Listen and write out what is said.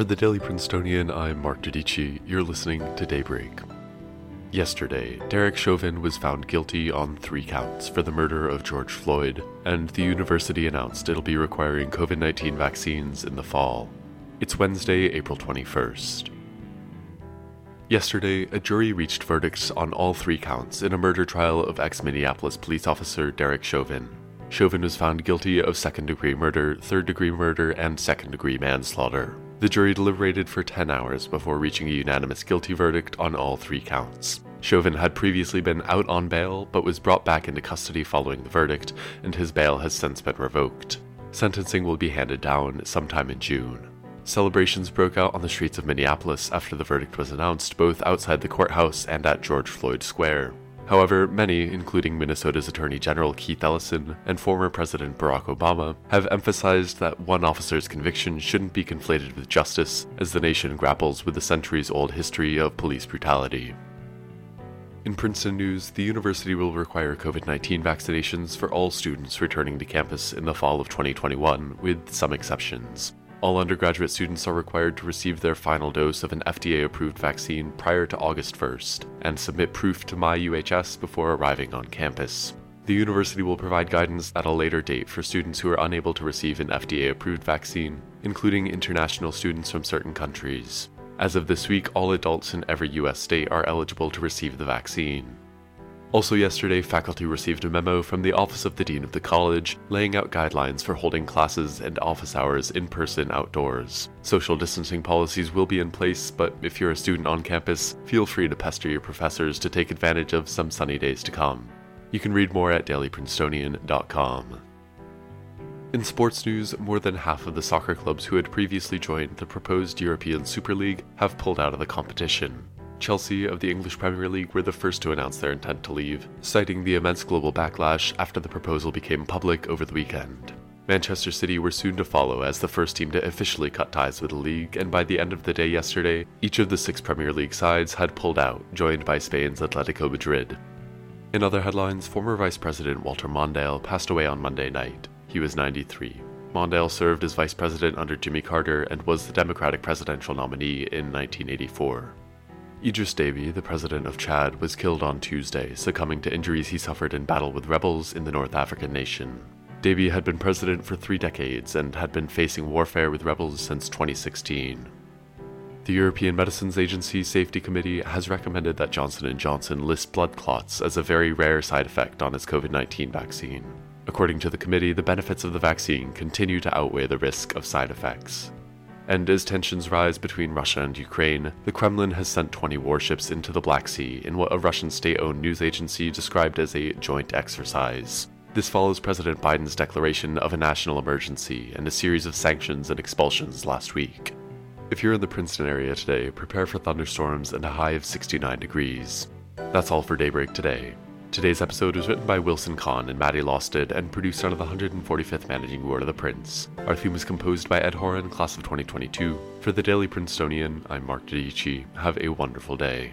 For the Daily Princetonian, I'm Mark Dodici. You're listening to Daybreak. Yesterday, Derek Chauvin was found guilty on three counts for the murder of George Floyd, and the university announced it'll be requiring COVID 19 vaccines in the fall. It's Wednesday, April 21st. Yesterday, a jury reached verdicts on all three counts in a murder trial of ex Minneapolis police officer Derek Chauvin. Chauvin was found guilty of second degree murder, third degree murder, and second degree manslaughter. The jury deliberated for 10 hours before reaching a unanimous guilty verdict on all three counts. Chauvin had previously been out on bail, but was brought back into custody following the verdict, and his bail has since been revoked. Sentencing will be handed down sometime in June. Celebrations broke out on the streets of Minneapolis after the verdict was announced, both outside the courthouse and at George Floyd Square. However, many, including Minnesota's Attorney General Keith Ellison and former President Barack Obama, have emphasized that one officer's conviction shouldn't be conflated with justice as the nation grapples with the centuries old history of police brutality. In Princeton news, the university will require COVID 19 vaccinations for all students returning to campus in the fall of 2021, with some exceptions. All undergraduate students are required to receive their final dose of an FDA approved vaccine prior to August 1st and submit proof to MyUHS before arriving on campus. The university will provide guidance at a later date for students who are unable to receive an FDA approved vaccine, including international students from certain countries. As of this week, all adults in every US state are eligible to receive the vaccine. Also, yesterday, faculty received a memo from the Office of the Dean of the College laying out guidelines for holding classes and office hours in person outdoors. Social distancing policies will be in place, but if you're a student on campus, feel free to pester your professors to take advantage of some sunny days to come. You can read more at dailyprincetonian.com. In sports news, more than half of the soccer clubs who had previously joined the proposed European Super League have pulled out of the competition. Chelsea of the English Premier League were the first to announce their intent to leave, citing the immense global backlash after the proposal became public over the weekend. Manchester City were soon to follow as the first team to officially cut ties with the league, and by the end of the day yesterday, each of the six Premier League sides had pulled out, joined by Spain's Atletico Madrid. In other headlines, former Vice President Walter Mondale passed away on Monday night. He was 93. Mondale served as vice president under Jimmy Carter and was the Democratic presidential nominee in 1984. Idris Deby, the president of Chad, was killed on Tuesday, succumbing to injuries he suffered in battle with rebels in the North African nation. Deby had been president for three decades and had been facing warfare with rebels since 2016. The European Medicines Agency Safety Committee has recommended that Johnson & Johnson list blood clots as a very rare side effect on its COVID-19 vaccine. According to the committee, the benefits of the vaccine continue to outweigh the risk of side effects. And as tensions rise between Russia and Ukraine, the Kremlin has sent 20 warships into the Black Sea in what a Russian state owned news agency described as a joint exercise. This follows President Biden's declaration of a national emergency and a series of sanctions and expulsions last week. If you're in the Princeton area today, prepare for thunderstorms and a high of 69 degrees. That's all for Daybreak today. Today's episode was written by Wilson Kahn and Maddie Losted and produced under the 145th Managing Board of the Prince. Our theme was composed by Ed Horan, class of 2022. For the Daily Princetonian, I'm Mark Dodici. Have a wonderful day.